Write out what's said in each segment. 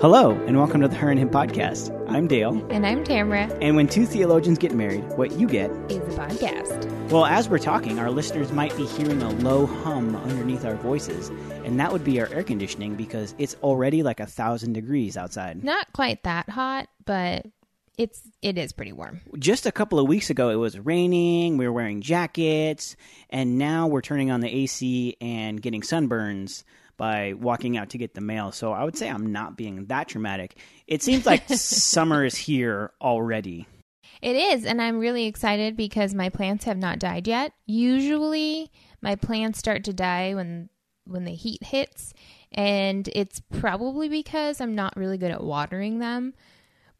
Hello, and welcome to the Her and Hymn podcast. I'm Dale, And I'm Tamara. and when two theologians get married, what you get. Is a podcast. Well, as we're talking, our listeners might be hearing a low hum underneath our voices, and that would be our air conditioning because it's already like a thousand degrees outside. Not quite that hot, but it's it is pretty warm. Just a couple of weeks ago, it was raining, we were wearing jackets, and now we're turning on the AC and getting sunburns by walking out to get the mail. So I would say I'm not being that dramatic. It seems like summer is here already. It is, and I'm really excited because my plants have not died yet. Usually, my plants start to die when when the heat hits, and it's probably because I'm not really good at watering them.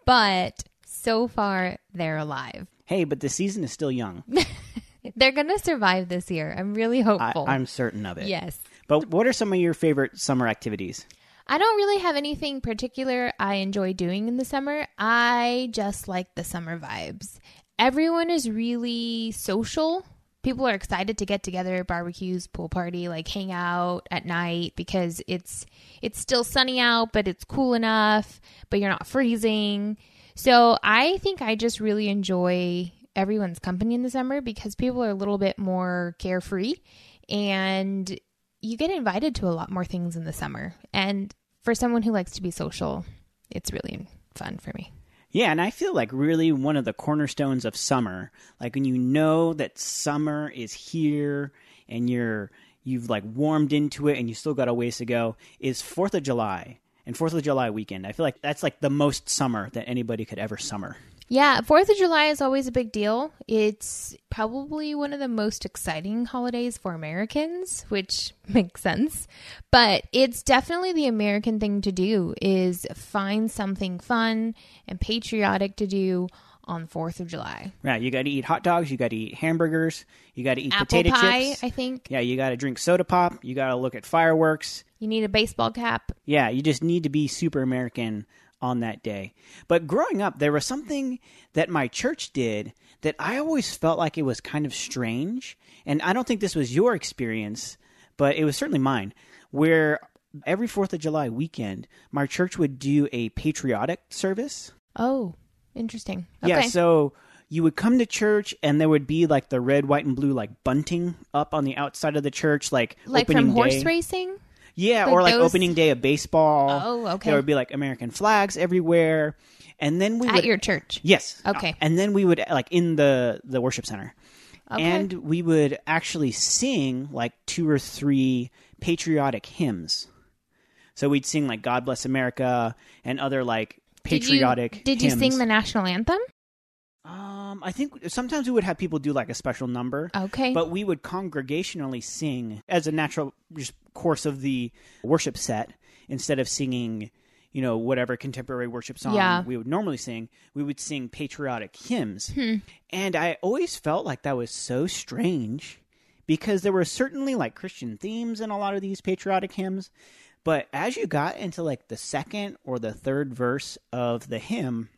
But so far, they're alive. Hey, but the season is still young. They're gonna survive this year. I'm really I, hopeful. I'm certain of it. yes. But what are some of your favorite summer activities? I don't really have anything particular I enjoy doing in the summer. I just like the summer vibes. Everyone is really social. People are excited to get together, barbecues, pool party, like hang out at night because it's it's still sunny out, but it's cool enough, but you're not freezing. So, I think I just really enjoy everyone's company in the summer because people are a little bit more carefree and you get invited to a lot more things in the summer. And for someone who likes to be social, it's really fun for me. Yeah, and I feel like really one of the cornerstones of summer, like when you know that summer is here and you're you've like warmed into it and you still got a ways to go, is Fourth of July and Fourth of July weekend. I feel like that's like the most summer that anybody could ever summer. Yeah, 4th of July is always a big deal. It's probably one of the most exciting holidays for Americans, which makes sense. But it's definitely the American thing to do is find something fun and patriotic to do on 4th of July. Right, you got to eat hot dogs, you got to eat hamburgers, you got to eat Apple potato pie, chips. I think. yeah, you got to drink soda pop, you got to look at fireworks. You need a baseball cap. Yeah, you just need to be super American on that day. But growing up, there was something that my church did that I always felt like it was kind of strange. And I don't think this was your experience, but it was certainly mine, where every 4th of July weekend, my church would do a patriotic service. Oh, interesting. Okay. Yeah, so you would come to church and there would be like the red, white, and blue like bunting up on the outside of the church, like like from horse day. racing? Yeah, Like or like those- opening day of baseball. Oh, okay. There would be like American flags everywhere, and then we At would your church. yes, Okay. and then we would like in the the worship center, Okay. and we would actually sing like two or three patriotic hymns. So we'd sing like "God Bless America" and other like patriotic. Did you, did you sing the national anthem? Um, I think sometimes we would have people do like a special number. Okay. But we would congregationally sing as a natural just course of the worship set instead of singing, you know, whatever contemporary worship song Yeah. we would normally sing. We would sing patriotic hymns. Hmm. And I always felt like that was so strange because there were certainly like Christian themes in a lot of these patriotic hymns. But as you got into like the second or the third verse of the hymn,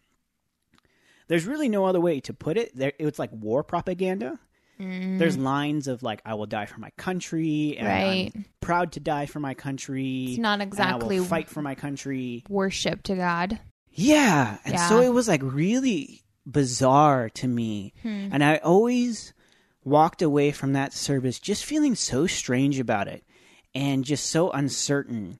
there's really no other way to put it. There, it was like war propaganda. There's lines of like, "I will die for my country," and Right. I'm proud to die for my country. It's not and exactly- I will fight for my country. Worship to God. Yeah, and Yeah. so it was like really bizarre to me, Hmm. and I always walked away from that service just feeling so strange about it, and just so uncertain.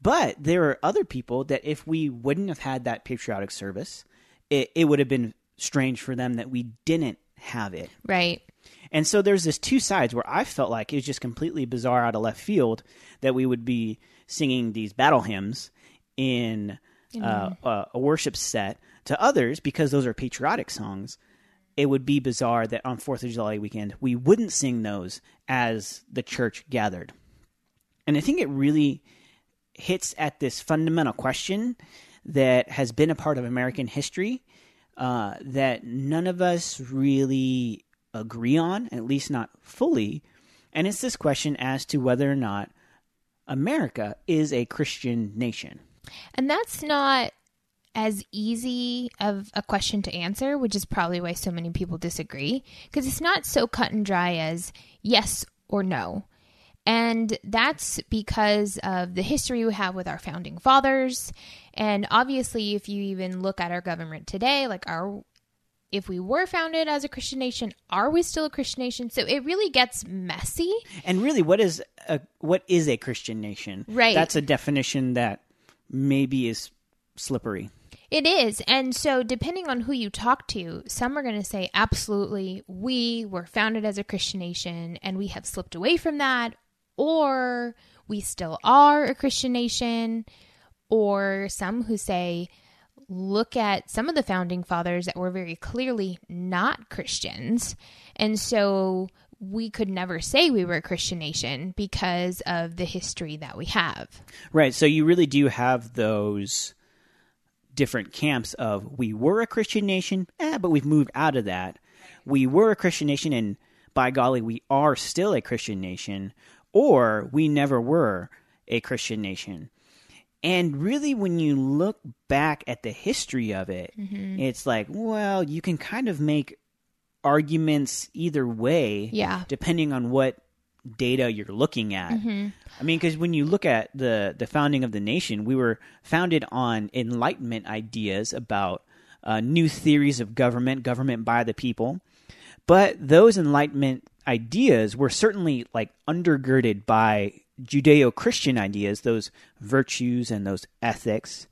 But there are other people that if we wouldn't have had that patriotic service, it, it would have been strange for them that we didn't have it. Right. And so there's this two sides where I felt like it was just completely bizarre out of left field that we would be singing these battle hymns in uh, a, a worship set. To others, because those are patriotic songs, it would be bizarre that on Fourth of July weekend we wouldn't sing those as the church gathered. And I think it really hits at this fundamental question that has been a part of American history uh, that none of us really agree on, at least not fully. And it's this question as to whether or not America is a Christian nation. And that's not as easy of a question to answer, which is probably why so many people disagree, because it's not so cut and dry as yes or no. And that's because of the history we have with our founding fathers. And obviously, if you even look at our government today, like our if we were founded as a Christian nation, are we still a Christian nation? So it really gets messy. And really, what is a what is a Christian nation? Right. That's a definition that maybe is slippery. It is. And so, depending on who you talk to, some are going to say, absolutely, we were founded as a Christian nation and we have slipped away from that, or we still are a Christian nation, or some who say, look at some of the founding fathers that were very clearly not Christians. And so we could never say we were a Christian nation because of the history that we have. Right. So you really do have those different camps of we were a Christian nation, eh, but we've moved out of that. We were a Christian nation, and by golly, we are still a Christian nation, or we never were a Christian nation. And really, when you look back at the history of it, Mm-hmm. it's like, well, you can kind of make arguments either way, Yeah. depending on what data you're looking at. Mm-hmm. I mean, because when you look at the the founding of the nation, we were founded on Enlightenment ideas about uh, new theories of government, government by the people. But those Enlightenment ideas were certainly like undergirded by Judeo-Christian ideas, those virtues and those ethics.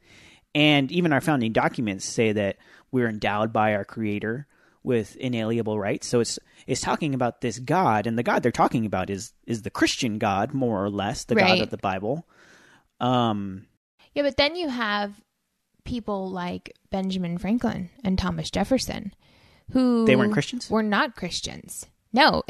And even our founding documents say that we're endowed by our Creator with inalienable rights. So it's it's talking about this God, and the God they're talking about is is the Christian God, more or less, the God of the Bible. Um, Yeah, but then you have people like Benjamin Franklin and Thomas Jefferson who They weren't Christians? Were not Christians. No,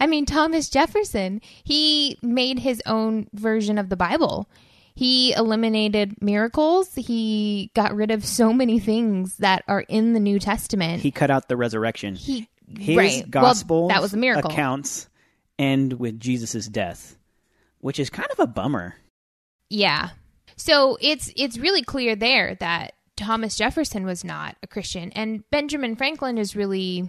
I mean Thomas Jefferson, he made his own version of the Bible. He eliminated miracles. He got rid of so many things that are in the New Testament. he cut out the resurrection. He, His right. gospel well, that was a miracle. accounts end with Jesus' death, which is kind of a bummer. Yeah. So it's it's really clear there that Thomas Jefferson was not a Christian and Benjamin Franklin is really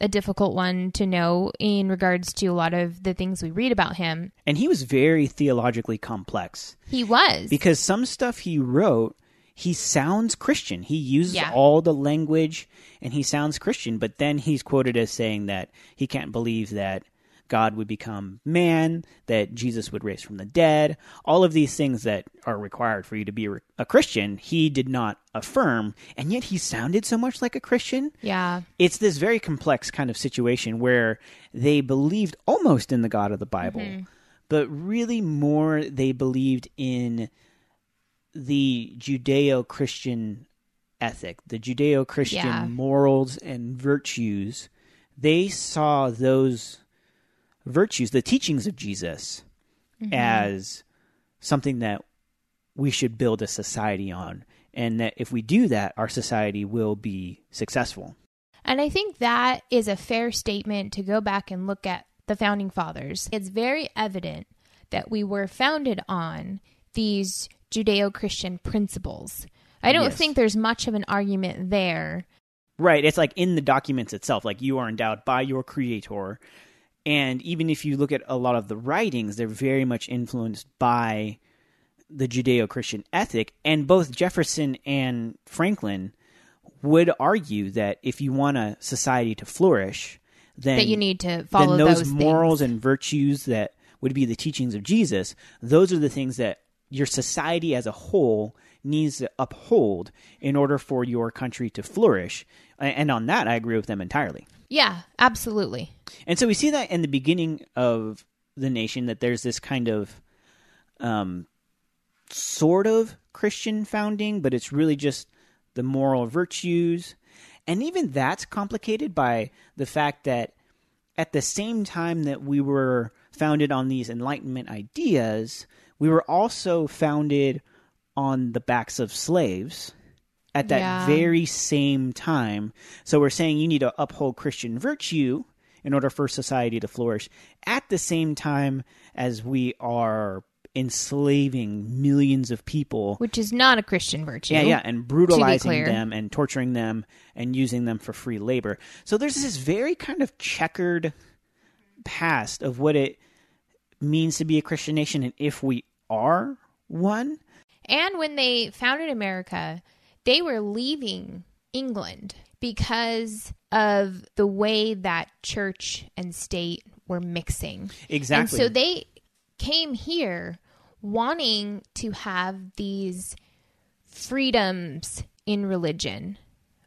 a difficult one to know in regards to a lot of the things we read about him. And he was very theologically complex He was. because some stuff he wrote, he sounds Christian. He uses Yeah. all the language and he sounds Christian, but then he's quoted as saying that he can't believe that God would become man, that Jesus would raise from the dead, all of these things that are required for you to be a Christian, he did not affirm, and yet he sounded so much like a Christian. yeah. it's this very complex kind of situation where they believed almost in the God of the Bible, mm-hmm. but really more they believed in the Judeo Christian ethic, the Judeo Christian Yeah. morals and virtues. They saw those virtues, the teachings of Jesus, mm-hmm. as something that we should build a society on. And that if we do that, our society will be successful. And I think that is a fair statement to go back and look at the founding fathers. It's very evident that we were founded on these Judeo Christian principles. I don't Yes. think there's much of an argument there. Right. It's like in the documents itself, like you are endowed by your creator. And even if you look at a lot of the writings, they're very much influenced by the Judeo Christian ethic. And both Jefferson and Franklin would argue that if you want a society to flourish, then that you need to follow those, those, morals and virtues that would be the teachings of Jesus, those are the things that your society as a whole needs to uphold in order for your country to flourish. And on that, I agree with them entirely. Yeah, absolutely. And so we see that in the beginning of the nation that there's this kind of um, sort of Christian founding, but it's really just the moral virtues. And even that's complicated by the fact that at the same time that we were founded on these Enlightenment ideas, we were also founded on the backs of slaves at that Yeah. very same time. So we're saying you need to uphold Christian virtue in order for society to flourish at the same time as we are enslaving millions of people Which is not a Christian virtue. yeah, yeah, and brutalizing them and torturing them and using them for free labor. So there's this very kind of checkered past of what it means to be a Christian nation and if we are one. And when they founded America, they were leaving England because of the way that church and state were mixing. Exactly. And so they came here wanting to have these freedoms in religion,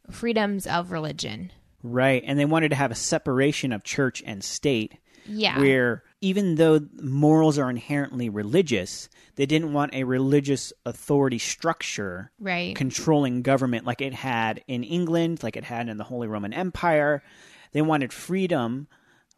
freedoms of religion. Right. And they wanted to have a separation of church and state. Yeah. Where even though morals are inherently religious, they didn't want a religious authority structure right. controlling government like it had in England, like it had in the Holy Roman Empire. They wanted freedom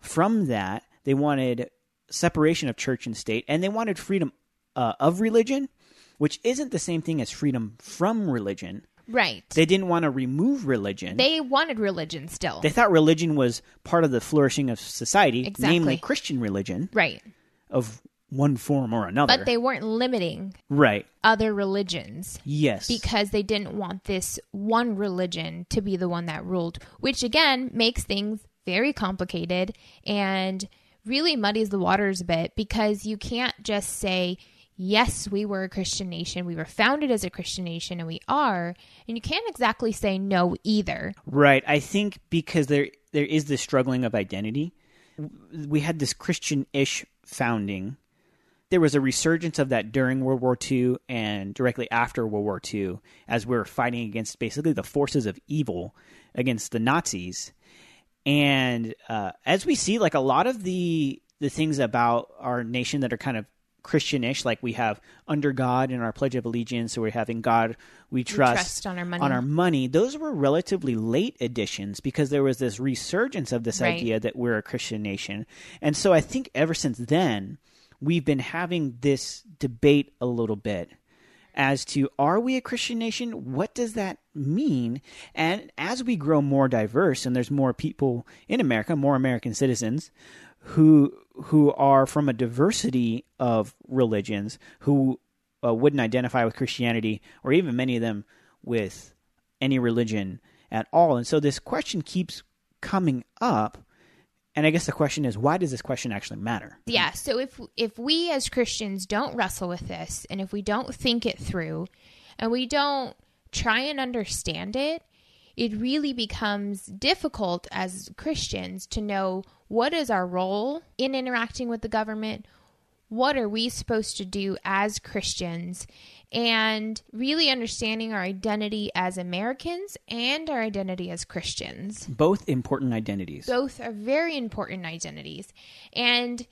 from that. They wanted separation of church and state, and they wanted freedom uh, of religion, which isn't the same thing as freedom from religion. Right. They didn't want to remove religion. They wanted religion still. They thought religion was part of the flourishing of society, Exactly. namely Christian religion right. of one form or another. But they weren't limiting right. other religions Yes. because they didn't want this one religion to be the one that ruled, which again makes things very complicated and really muddies the waters a bit because you can't just say, yes, we were a Christian nation, we were founded as a Christian nation, and we are, and you can't exactly say no either. Right. I think because there there is this struggling of identity. We had this Christian-ish founding. There was a resurgence of that during World War II and directly after World War II as we were fighting against basically the forces of evil against the Nazis. And uh, as we see, like a lot of the the things about our nation that are kind of Christianish, like we have under God in our Pledge of Allegiance, or we have in God we trust, trust on our money. on our money. Those were relatively late additions because there was this resurgence of this Right. idea that we're a Christian nation, and so I think ever since then we've been having this debate a little bit as to are we a Christian nation? What does that mean? And as we grow more diverse and there's more people in America, more American citizens who who are from a diversity of religions who uh, wouldn't identify with Christianity or even many of them with any religion at all. And so this question keeps coming up. And I guess the question is why does this question actually matter? Yeah, so if if we as Christians don't wrestle with this and if we don't think it through and we don't try and understand it, it really becomes difficult as Christians to know what is our role in interacting with the government, what are we supposed to do as Christians, and really understanding our identity as Americans and our identity as Christians Both important identities. both are very important identities and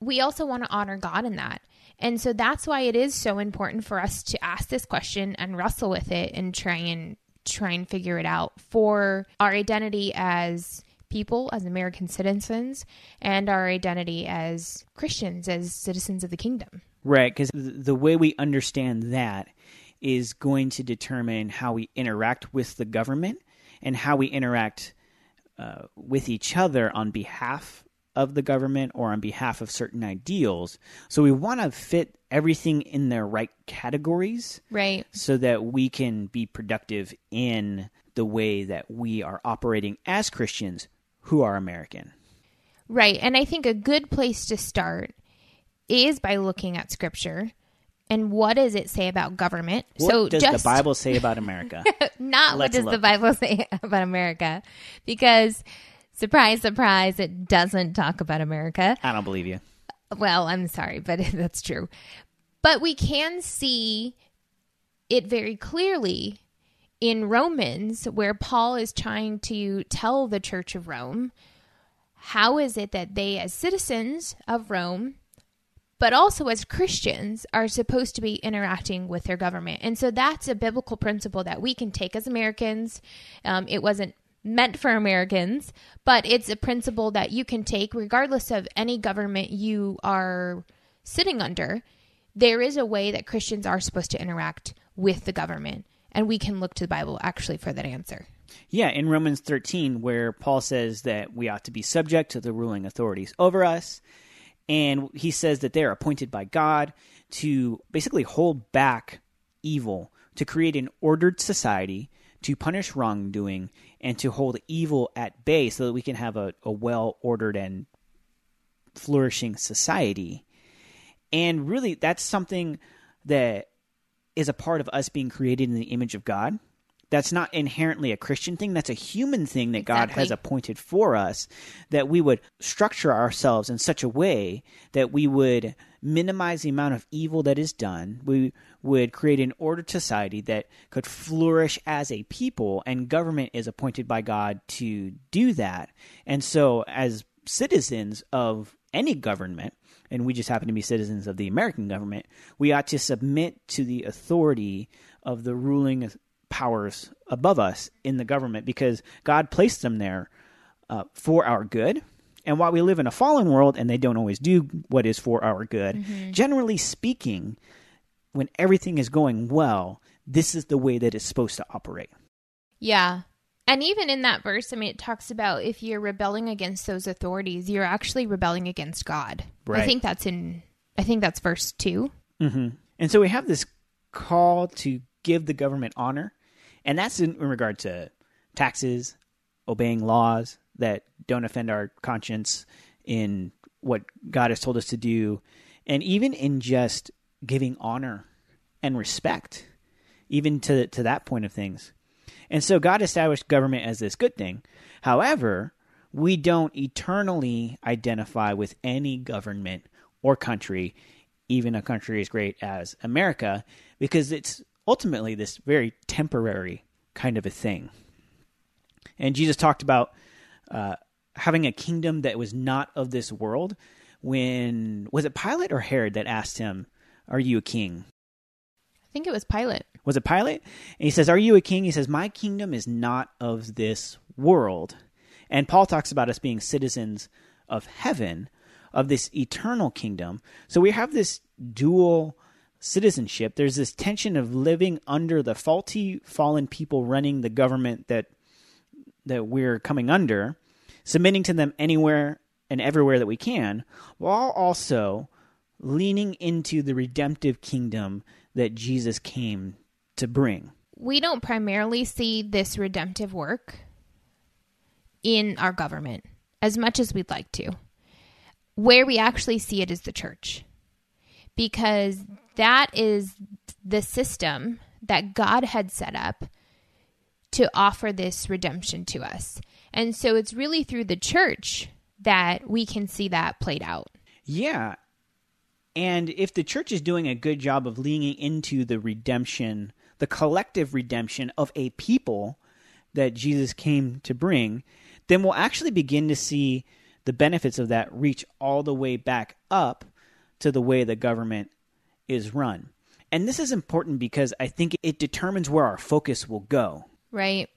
we also want to honor god in that and so that's why it is so important for us to ask this question and wrestle with it and try and try and figure it out for our identity as people as american citizens and our identity as christians as citizens of the kingdom. Right, because the way we understand that is going to determine how we interact with the government and how we interact uh, with each other on behalf of the government or on behalf of certain ideals. So we want to fit everything in their right categories right so that we can be productive in the way that we are operating as Christians who are American. Right. And I think a good place to start is by looking at scripture and what does it say about government. What so does just the Bible say about America? not what Let's does the. Bible say about America because surprise surprise it doesn't talk about America. I don't believe you. Well, I'm sorry, but that's true. But we can see it very clearly in Romans, where Paul is trying to tell the Church of Rome how is it that they, as citizens of Rome, but also as Christians, are supposed to be interacting with their government. And so that's a biblical principle that we can take as Americans. Um, it wasn't meant for Americans, but it's a principle that you can take regardless of any government you are sitting under. There is a way that Christians are supposed to interact with the government, and we can look to the Bible actually for that answer. Yeah, in Romans 13, where Paul says that we ought to be subject to the ruling authorities over us. And he says that they're appointed by God to basically hold back evil, to create an ordered society, to punish wrongdoing, and to hold evil at bay so that we can have a, a well ordered and flourishing society. And really, that's something that is a part of us being created in the image of God. That's not inherently a Christian thing. That's a human thing that God has appointed for us. That we would structure ourselves in such a way that we would minimize the amount of evil that is done. We would create an ordered society that could flourish as a people, and government is appointed by God to do that. And so, as citizens of any government, and we just happen to be citizens of the American government, we ought to submit to the authority of the ruling powers above us in the government because God placed them there uh, for our good. And while we live in a fallen world and they don't always do what is for our good, generally speaking, when everything is going well, this is the way that it's supposed to operate. Yeah. And even in that verse, I mean, it talks about if you're rebelling against those authorities, you're actually rebelling against God. I think that's in, I think that's verse two. hmm And so we have this call to give the government honor, and that's in, in regard to taxes, obeying laws that don't offend our conscience, in what God has told us to do, and even in just giving honor and respect, even to to that point of things. And so God established government as this good thing. However, we don't eternally identify with any government or country, even a country as great as America, because it's ultimately this very temporary kind of a thing. And Jesus talked about uh, having a kingdom that was not of this world. When was it Pilate or Herod that asked him, "Are you a king?" I think it was Pilate. was it Pilate? And he says, Are you a king? He says, My kingdom is not of this world. And Paul talks about us being citizens of heaven, of this eternal kingdom. So we have this dual citizenship. There's this tension of living under the faulty, fallen people running the government that that we're coming under, submitting to them anywhere and everywhere that we can, while also leaning into the redemptive kingdom that Jesus came to bring. We don't primarily see this redemptive work in our government as much as we'd like to. Where we actually see it is the church. Because that is the system that God had set up to offer this redemption to us. And so it's really through the church that we can see that played out. Yeah. And if the church is doing a good job of leaning into the redemption, the collective redemption of a people that Jesus came to bring, then we'll actually begin to see the benefits of that reach all the way back up to the way the government is run. And this is important because I think it determines where our focus will go. Right.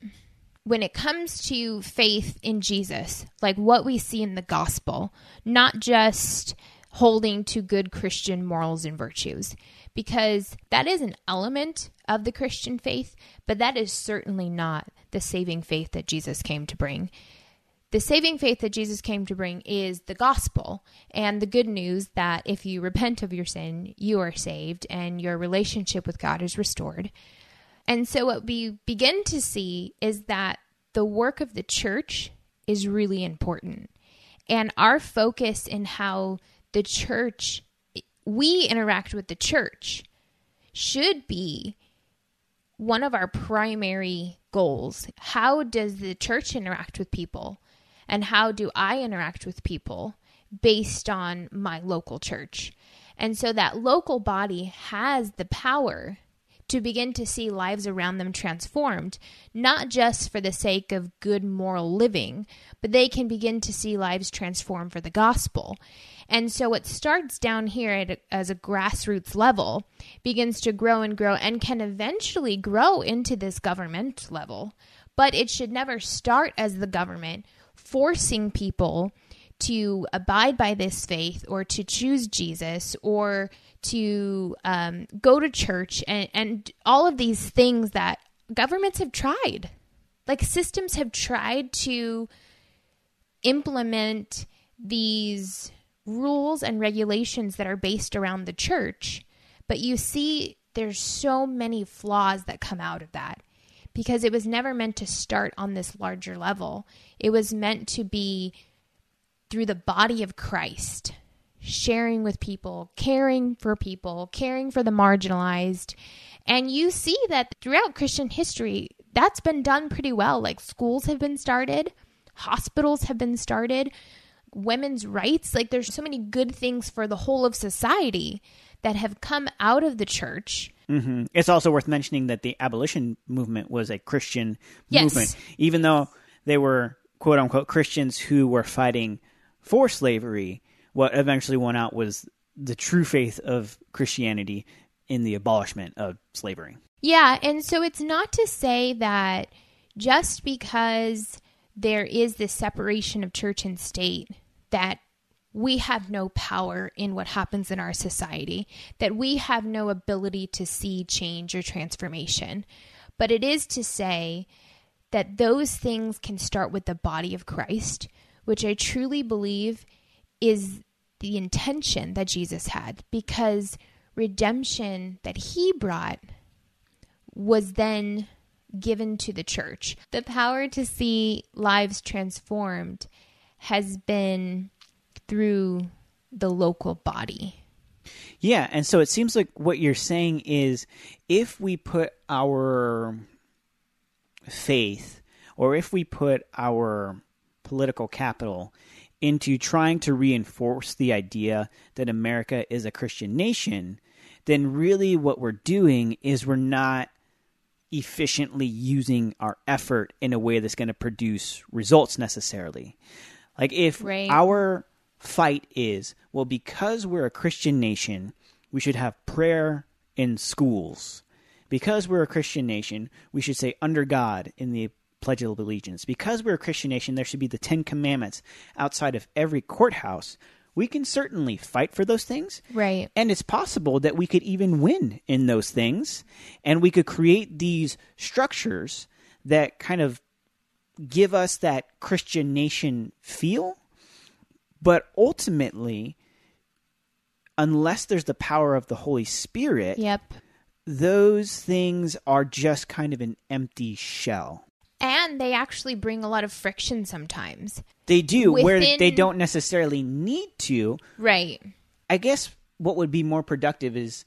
When it comes to faith in Jesus, like what we see in the gospel, not just holding to good Christian morals and virtues, because that is an element of the Christian faith, but that is certainly not the saving faith that Jesus came to bring. The saving faith that Jesus came to bring is the gospel and the good news that if you repent of your sin, you are saved and your relationship with God is restored. And so, what we begin to see is that the work of the church is really important. And our focus in how the church, we interact with the church, should be one of our primary goals. How does the church interact with people? And how do I interact with people based on my local church? And so that local body has the power to begin to see lives around them transformed, not just for the sake of good moral living, but they can begin to see lives transformed for the gospel. And so it starts down here at as a grassroots level, begins to grow and grow, and can eventually grow into this government level. But it should never start as the government forcing people to abide by this faith or to choose Jesus or to um, go to church and, and all of these things that governments have tried. Like systems have tried to implement these rules and regulations that are based around the church. But you see, there's so many flaws that come out of that because it was never meant to start on this larger level. It was meant to be through the body of Christ, sharing with people, caring for people, caring for the marginalized. And you see that throughout Christian history, that's been done pretty well. Like schools have been started, hospitals have been started, women's rights. Like there's so many good things for the whole of society that have come out of the church. Mm-hmm. It's also worth mentioning that the abolition movement was a Christian Yes. movement, even though they were quote unquote Christians who were fighting for slavery. What eventually won out was the true faith of Christianity in the abolishment of slavery. Yeah, and so it's not to say that just because there is this separation of church and state that we have no power in what happens in our society, that we have no ability to see change or transformation. But it is to say that those things can start with the body of Christ, which I truly believe is the intention that Jesus had because redemption that he brought was then given to the church. The power to see lives transformed has been through the local body. Yeah, and so it seems like what you're saying is if we put our faith or if we put our political capital into trying to reinforce the idea that America is a Christian nation, then really what we're doing is we're not efficiently using our effort in a way that's going to produce results necessarily. Like if Right. our fight is, well, because we're a Christian nation, we should have prayer in schools. Because we're a Christian nation, we should say under God in the Pledge of Allegiance. Because we're a Christian nation, there should be the Ten Commandments outside of every courthouse. We can certainly fight for those things. Right. And it's possible that we could even win in those things. And we could create these structures that kind of give us that Christian nation feel. But ultimately, unless there's the power of the Holy Spirit, Yep. those things are just kind of an empty shell. And they actually bring a lot of friction sometimes. They do, where they don't necessarily need to. Right. I guess what would be more productive is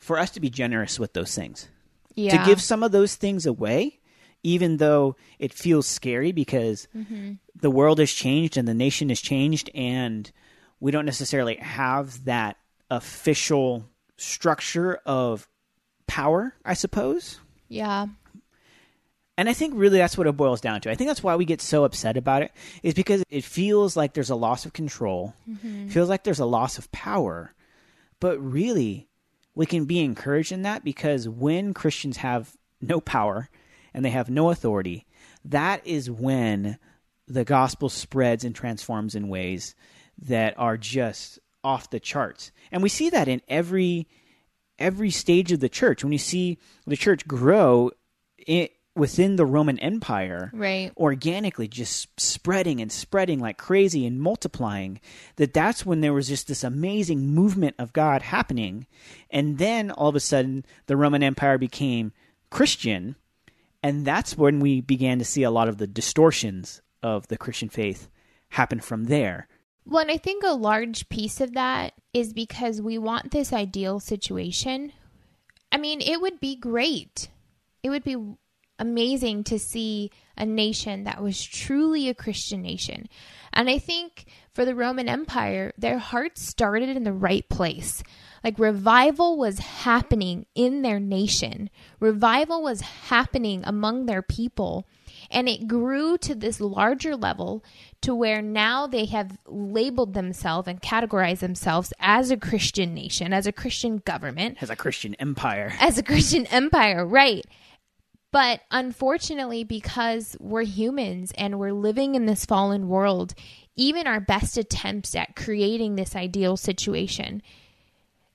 for us to be generous with those things. Yeah. To give some of those things away, even though it feels scary because mm-hmm. the world has changed and the nation has changed, and we don't necessarily have that official structure of power, I suppose. yeah. And I think really that's what it boils down to. I think that's why we get so upset about it, is because it feels like there's a loss of control, mm-hmm. feels like there's a loss of power. But really, we can be encouraged in that because when Christians have no power and they have no authority, that is when the gospel spreads and transforms in ways that are just off the charts. And we see that in every every stage of the church. When you see the church grow it, within the Roman Empire, Right. organically just spreading and spreading like crazy and multiplying, that that's when there was just this amazing movement of God happening. And then all of a sudden, the Roman Empire became Christian. And that's when we began to see a lot of the distortions of the Christian faith happen from there. Well, and I think a large piece of that is because we want this ideal situation. I mean, it would be great. It would be amazing to see a nation that was truly a Christian nation. And I think for the Roman Empire, their hearts started in the right place. Like revival was happening in their nation, revival was happening among their people. And it grew to this larger level to where now they have labeled themselves and categorized themselves as a Christian nation, as a Christian government, As a Christian empire. as a Christian empire, right? But unfortunately, because we're humans and we're living in this fallen world, even our best attempts at creating this ideal situation,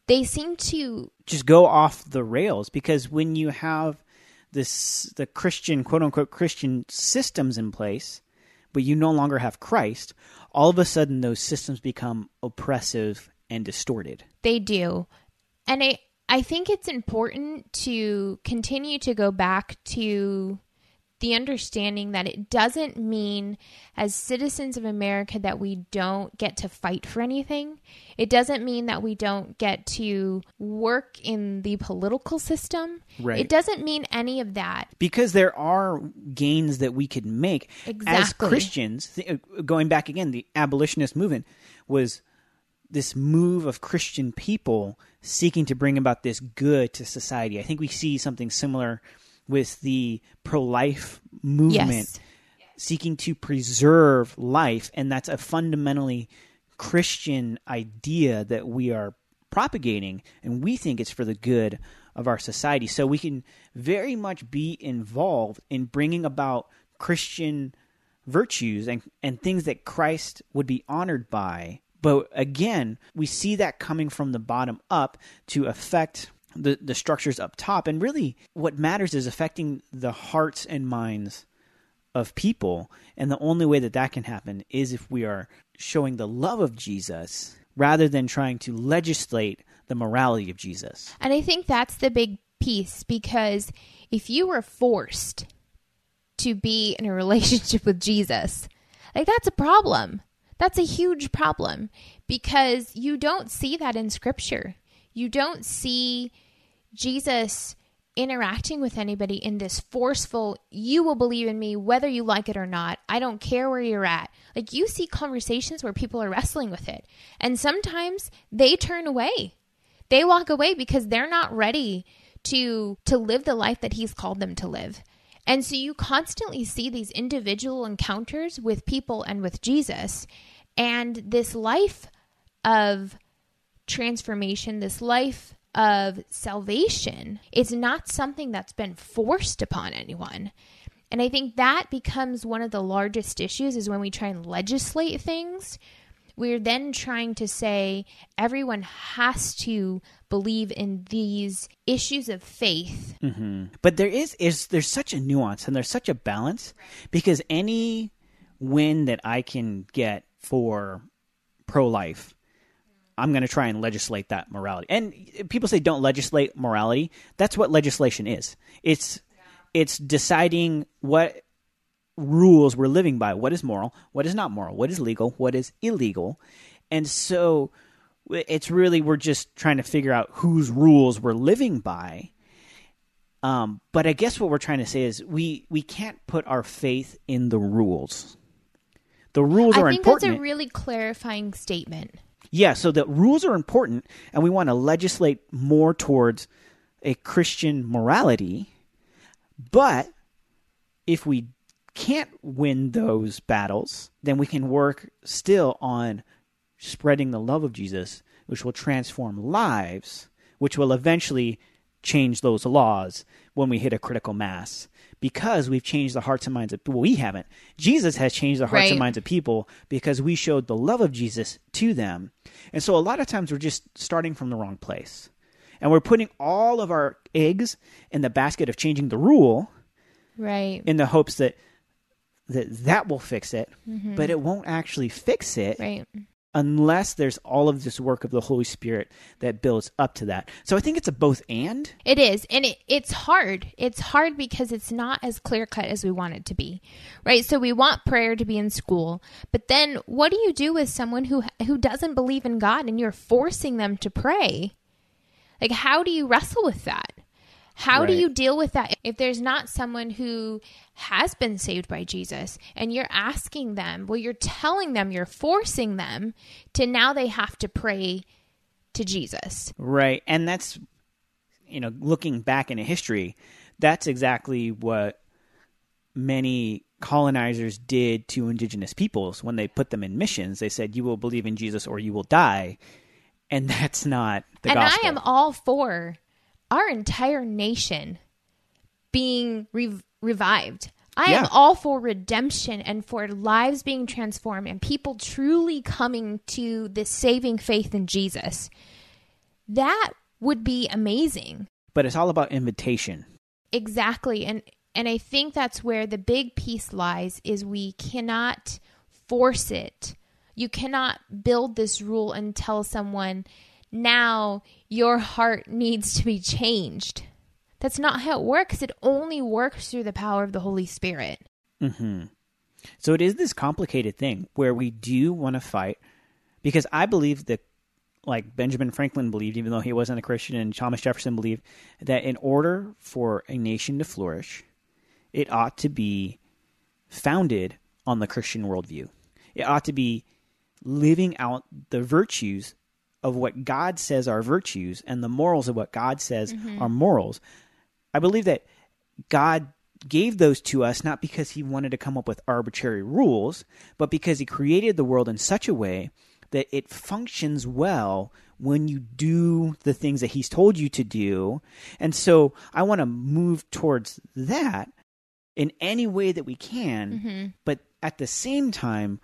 they seem to just go off the rails because when you have this the Christian quote unquote Christian systems in place, but you no longer have Christ, all of a sudden those systems become oppressive and distorted. They do. And I I think it's important to continue to go back to the understanding that it doesn't mean, as citizens of America, that we don't get to fight for anything. It doesn't mean that we don't get to work in the political system. Right. It doesn't mean any of that. because there are gains that we could make as Christians. uh, Going back again, the abolitionist movement was this move of Christian people seeking to bring about this good to society. I think we see something similar with the pro-life movement Yes. seeking to preserve life, and that's a fundamentally Christian idea that we are propagating, and we think it's for the good of our society. So we can very much be involved in bringing about Christian virtues and, and things that Christ would be honored by. But again, we see that coming from the bottom up to affect the, the structures up top. And really, what matters is affecting the hearts and minds of people. And the only way that that can happen is if we are showing the love of Jesus rather than trying to legislate the morality of Jesus. And I think that's the big piece because if you were forced to be in a relationship with Jesus, like that's a problem. That's a huge problem because you don't see that in scripture. You don't see Jesus interacting with anybody in this forceful, you will believe in me whether you like it or not. I don't care where you're at. Like you see conversations where people are wrestling with it. And sometimes they turn away. They walk away because they're not ready to to live the life that he's called them to live. And so you constantly see these individual encounters with people and with Jesus. And this life of transformation, this life of salvation, is not something that's been forced upon anyone. And I think that becomes one of the largest issues is when we try and legislate things. We're then trying to say everyone has to believe in these issues of faith. Mm-hmm. But there is is there's such a nuance and there's such a balance because any win that I can get for pro life, I'm going to try and legislate that morality. And people say don't legislate morality. That's what legislation is. It's it's deciding what rules we're living by. What is moral? What is not moral? What is legal? What is illegal? And so it's really we're just trying to figure out whose rules we're living by. Um, but I guess what we're trying to say is we we can't put our faith in the rules. The rules I are important. I think that's a really clarifying statement. Yeah, so the rules are important, and we want to legislate more towards a Christian morality. But if we can't win those battles, then we can work still on spreading the love of Jesus, which will transform lives, which will eventually change those laws when we hit a critical mass. Because we've changed the hearts and minds of people. We haven't. Jesus has changed the hearts and minds of people because we showed the love of Jesus to them. And so a lot of times we're just starting from the wrong place. And we're putting all of our eggs in the basket of changing the rule Right. in the hopes that that that will fix it, mm-hmm. but it won't actually fix it Right. Unless there's all of this work of the Holy Spirit that builds up to that. So I think it's a both and. It is. And it, it's hard. It's hard because it's not as clear cut as we want it to be. Right? So we want prayer to be in school. But then what do you do with someone who who doesn't believe in God and you're forcing them to pray? Like how do you wrestle with that? How do you deal with that if there's not someone who has been saved by Jesus and you're asking them, well, you're telling them, you're forcing them to now they have to pray to Jesus. Right. And that's, you know, looking back into history, that's exactly what many colonizers did to indigenous peoples when they put them in missions. They said, you will believe in Jesus or you will die. And that's not the and gospel. I am all for our entire nation being rev- revived. I am all for redemption and for lives being transformed and people truly coming to this saving faith in Jesus. That would be amazing. but it's all about invitation. Exactly. And and I think that's where the big piece lies is we cannot force it. You cannot build this rule and tell someone now your heart needs to be changed. That's not how it works. It only works through the power of the Holy Spirit. hmm So it is this complicated thing where we do want to fight because I believe that, like Benjamin Franklin believed, even though he wasn't a Christian, and Thomas Jefferson believed that in order for a nation to flourish, it ought to be founded on the Christian worldview. It ought to be living out the virtues of what God says are virtues and the morals of what God says mm-hmm. are morals. I believe that God gave those to us not because he wanted to come up with arbitrary rules, but because he created the world in such a way that it functions well when you do the things that he's told you to do. And so I want to move towards that in any way that we can, mm-hmm. but at the same time,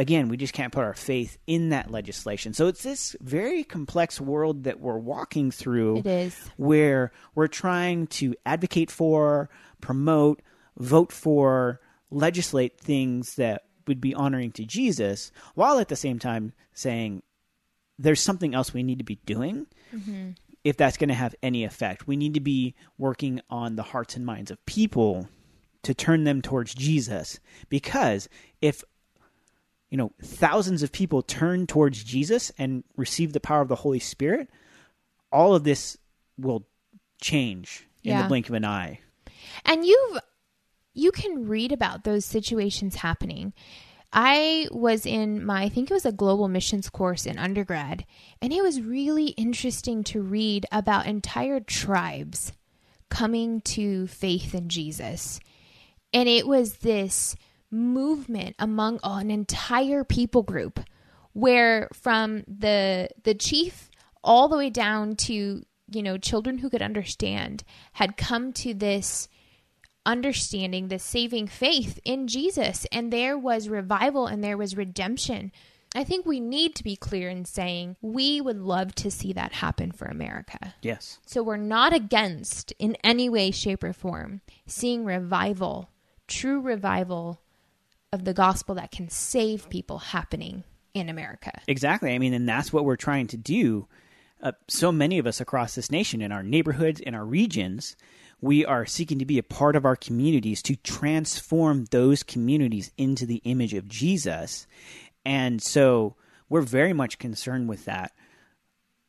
again, we just can't put our faith in that legislation. So it's this very complex world that we're walking through It is. where we're trying to advocate for, promote, vote for, legislate things that would be honoring to Jesus, while at the same time saying there's something else we need to be doing mm-hmm. if that's going to have any effect. We need to be working on the hearts and minds of people to turn them towards Jesus because if you know thousands of people turn towards Jesus and receive the power of the Holy Spirit, all of this will change in Yeah. the blink of an eye. And you've you can read about those situations happening. I was in my I think it was a global missions course in undergrad, and it was really interesting to read about entire tribes coming to faith in Jesus. And it was this movement among an entire people group where from the the chief all the way down to you know children who could understand had come to this understanding the saving faith in Jesus and there was revival and there was redemption. I think we need to be clear in saying we would love to see that happen for America. Yes. So we're not against in any way shape or form seeing revival, true revival of the gospel that can save people happening in America. Exactly. I mean, and that's what we're trying to do. Uh, so many of us across this nation, in our neighborhoods, in our regions, we are seeking to be a part of our communities to transform those communities into the image of Jesus. And so we're very much concerned with that.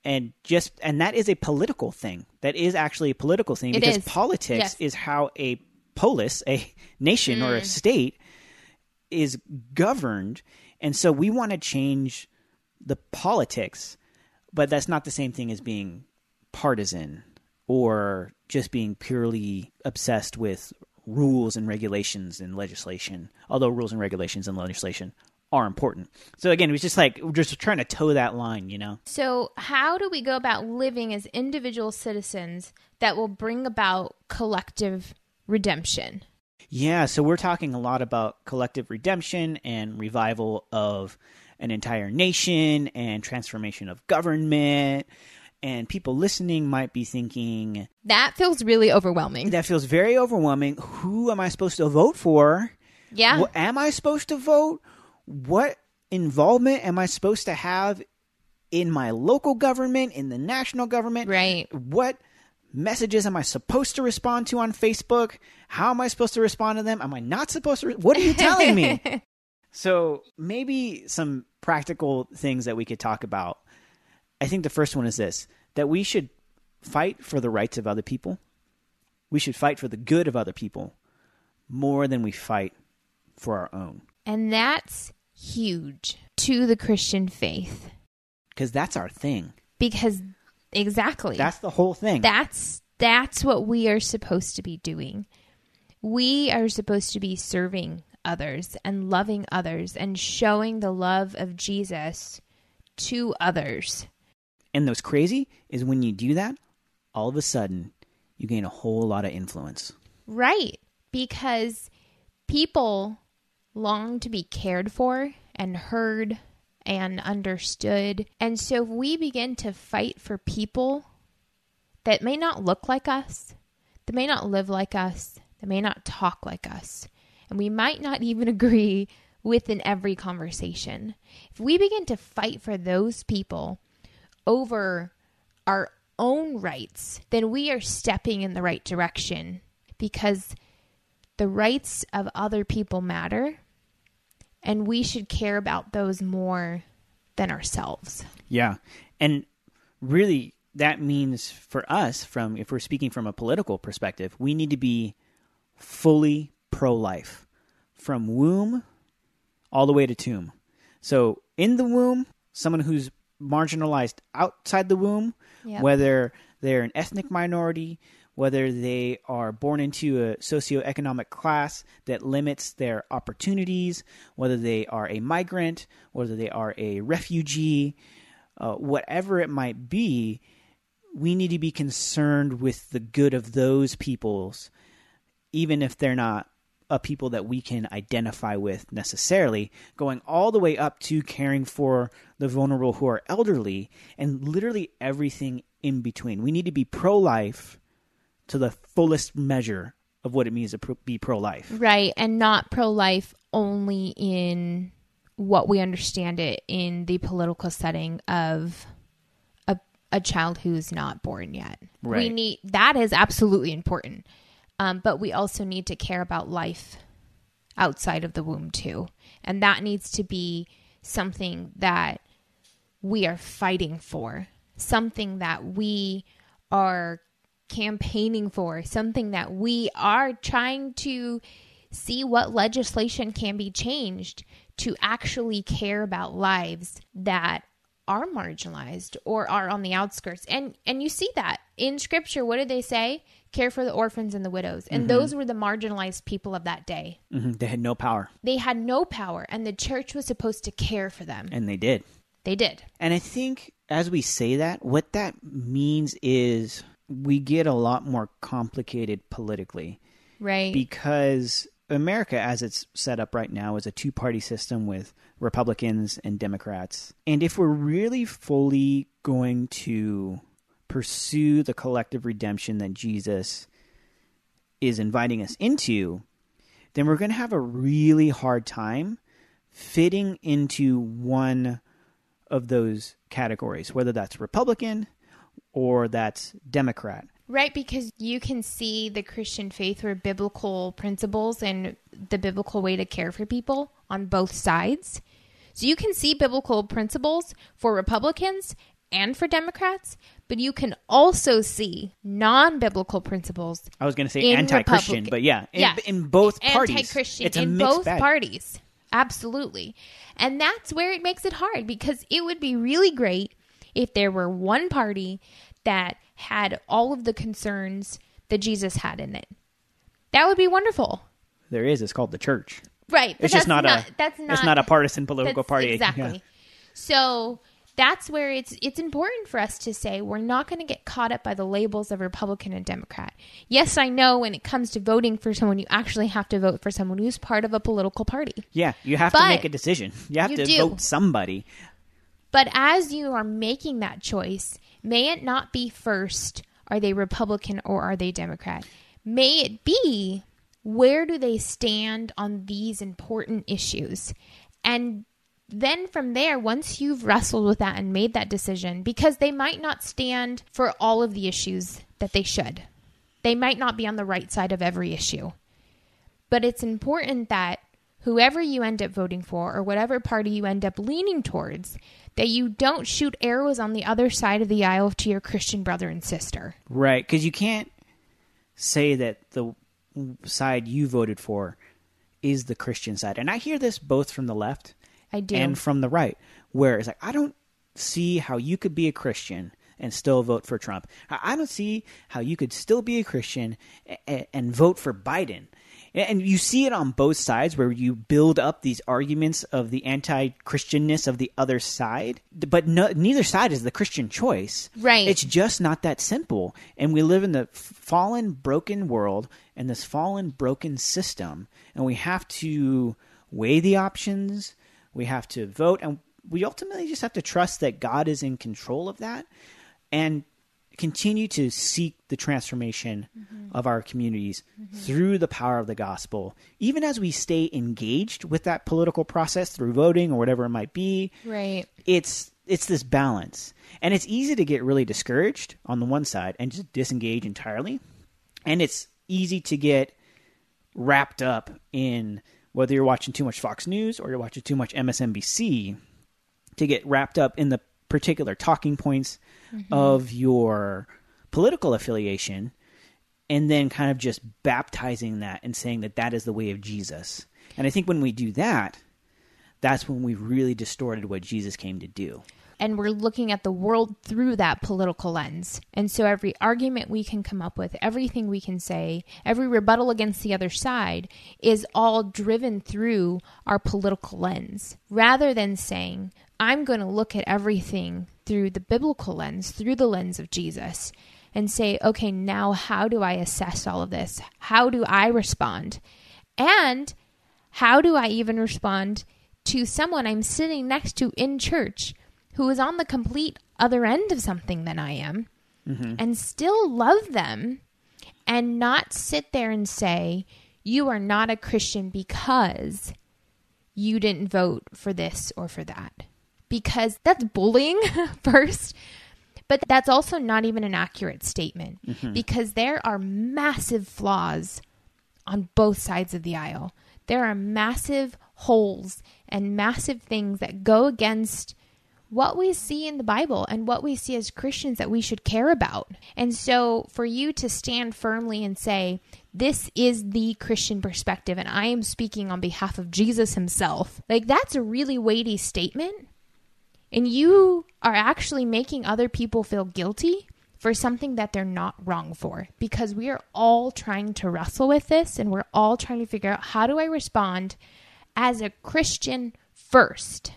And just and that is a political thing. That is actually a political thing It because is. politics Yes. is how a polis, a nation or a state is governed. And so we want to change the politics, but that's not the same thing as being partisan or just being purely obsessed with rules and regulations and legislation. Although rules and regulations and legislation are important. So again, it was just like we're just trying to toe that line, you know. So, how do we go about living as individual citizens that will bring about collective redemption? Yeah, so we're talking a lot about collective redemption and revival of an entire nation and transformation of government. And people listening might be thinking, That feels really overwhelming. that feels very overwhelming. Who am I supposed to vote for? Yeah. What, am I supposed to vote? What involvement am I supposed to have in my local government, in the national government? Right. What messages am I supposed to respond to on Facebook? How am I supposed to respond to them? Am I not supposed to? Re- what are you telling me? so maybe some practical things that we could talk about. I think the first one is this: that we should fight for the rights of other people. We should fight for the good of other people more than we fight for our own, And that's huge to the Christian faith because that's our thing. because exactly. That's the whole thing. that's that's what we are supposed to be doing. We are supposed to be serving others and loving others and showing the love of Jesus to others. And what's crazy is when you do that, all of a sudden you gain a whole lot of influence. Right. Because people long to be cared for and heard and understood. And so if we begin to fight for people that may not look like us, that may not live like us, that may not talk like us, and we might not even agree within every conversation. If we begin to fight for those people over our own rights, then we are stepping in the right direction because the rights of other people matter and we should care about those more than ourselves. Yeah. And really that means for us from if we're speaking from a political perspective, we need to be fully pro-life from womb all the way to tomb. So in the womb, someone who's marginalized outside the womb, Yep. whether they're an ethnic minority, whether they are born into a socioeconomic class that limits their opportunities, whether they are a migrant, whether they are a refugee, uh, whatever it might be, we need to be concerned with the good of those peoples, even if they're not a people that we can identify with necessarily, going all the way up to caring for the vulnerable who are elderly and literally everything in between. We need to be pro life to the fullest measure of what it means to pro- be pro life. Right. And not pro life only in what we understand it in the political setting of a, a child who's not born yet. We need that is absolutely important. Um, but we also need to care about life outside of the womb too. And that needs to be something that we are fighting for, something that we are campaigning for, something that we are trying to see what legislation can be changed to actually care about lives that are marginalized or are on the outskirts. And and you see that in scripture. What did they say? Care for the orphans and the widows. And those were the marginalized people of that day. hmm They had no power, They had no power and the church was supposed to care for them. and they did. They did. And I think as we say that, what that means is we get a lot more complicated politically Right. because America, as it's set up right now, is a two party system with Republicans and Democrats. And if we're really fully going to pursue the collective redemption that Jesus is inviting us into, then we're going to have a really hard time fitting into one of those categories, whether that's Republican or that's Democrat. Right, because you can see the Christian faith or biblical principles and the biblical way to care for people on both sides. So you can see biblical principles for Republicans and for Democrats, but you can also see non biblical principles I was going to say anti-Christian, Republican- but yeah, in, Yeah. in both parties, anti-Christian it's in both bag. parties. Absolutely. And that's where it makes it hard because it would be really great if there were one party that had all of the concerns that Jesus had in it. That would be wonderful. There is. It's called the church. Right. It's just that's not, a. that's not It's not a partisan political party. Exactly. Yeah. So that's where it's it's important for us to say we're not going to get caught up by the labels of Republican and Democrat. Yes, I know when it comes to voting for someone, you actually have to vote for someone who's part of a political party. Yeah, you have to make a decision. You have you to do. vote somebody. But as you are making that choice, may it not be first, are they Republican or are they Democrat? May it be, where do they stand on these important issues? And then from there, once you've wrestled with that and made that decision, because they might not stand for all of the issues that they should, they might not be on the right side of every issue. But it's important that whoever you end up voting for or whatever party you end up leaning towards, that you don't shoot arrows on the other side of the aisle to your Christian brother and sister. Right, because you can't say that the side you voted for is the Christian side. And I hear this both from the left I do. and from the right, where it's like, I don't see how you could be a Christian and still vote for Trump. I don't see how you could still be a Christian and, and vote for Biden. And you see it on both sides where you build up these arguments of the anti Christianness of the other side, but no, neither side is the Christian choice. Right. It's just not that simple. And we live in the fallen, broken world and this fallen, broken system. And we have to weigh the options. We have to vote. And we ultimately just have to trust that God is in control of that and continue to seek the transformation mm-hmm. of our communities mm-hmm. through the power of the gospel. Even as we stay engaged with that political process through voting or whatever it might be, right. it's it's this balance. And it's easy to get really discouraged on the one side and just disengage entirely. And it's easy to get wrapped up in whether you're watching too much Fox News or you're watching too much MSNBC to get wrapped up in the particular talking points mm-hmm. of your political affiliation and then kind of just baptizing that and saying that that is the way of Jesus. And I think when we do that, that's when we've really distorted what Jesus came to do. And we're looking at the world through that political lens. And so every argument we can come up with, everything we can say, every rebuttal against the other side is all driven through our political lens rather than saying, I'm going to look at everything through the biblical lens, through the lens of Jesus, and say, okay, now how do I assess all of this? How do I respond? And how do I even respond to someone I'm sitting next to in church who is on the complete other end of something than I am mm-hmm. and still love them and not sit there and say, you are not a Christian because you didn't vote for this or for that. Because that's bullying, first. But that's also not even an accurate statement mm-hmm. because there are massive flaws on both sides of the aisle. There are massive holes and massive things that go against what we see in the Bible and what we see as Christians that we should care about. And so for you to stand firmly and say, this is the Christian perspective, and I am speaking on behalf of Jesus himself, like that's a really weighty statement. And you are actually making other people feel guilty for something that they're not wrong for because we are all trying to wrestle with this and we're all trying to figure out how do I respond as a Christian first?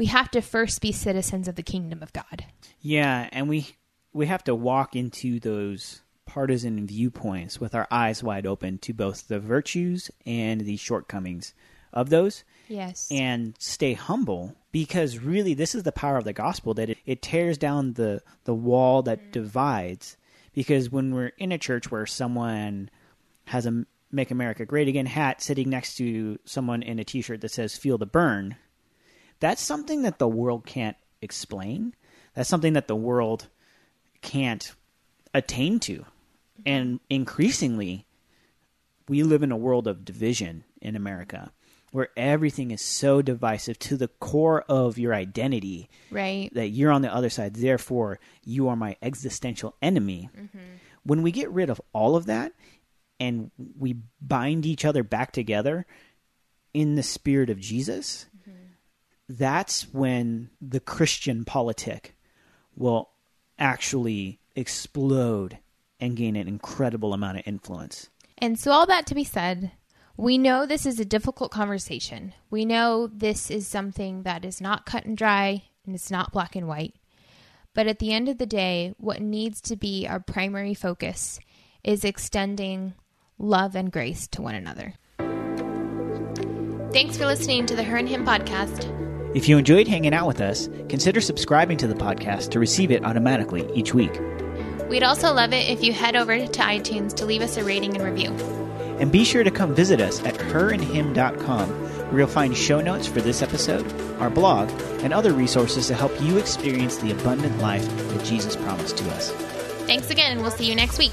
We have to first be citizens of the kingdom of God. Yeah, and we we have to walk into those partisan viewpoints with our eyes wide open to both the virtues and the shortcomings of those. Yes. And stay humble because really this is the power of the gospel that it, it tears down the the wall that mm. divides because when we're in a church where someone has a Make America Great Again hat sitting next to someone in a t shirt that says Feel the Bern, that's something that the world can't explain. That's something that the world can't attain to. And increasingly, we live in a world of division in America where everything is so divisive to the core of your identity. Right. That you're on the other side. Therefore, you are my existential enemy. Mm-hmm. When we get rid of all of that and we bind each other back together in the spirit of Jesus. That's when the Christian politic will actually explode and gain an incredible amount of influence. And so, all that to be said, we know this is a difficult conversation. We know this is something that is not cut and dry and it's not black and white. But at the end of the day, what needs to be our primary focus is extending love, and grace to one another. Thanks for listening to the Her and Hymn podcast. If you enjoyed hanging out with us, consider subscribing to the podcast to receive it automatically each week. We'd also love it if you head over to iTunes to leave us a rating and review. And be sure to come visit us at herandhymn.com, where you'll find show notes for this episode, our blog, and other resources to help you experience the abundant life that Jesus promised to us. Thanks again, and we'll see you next week.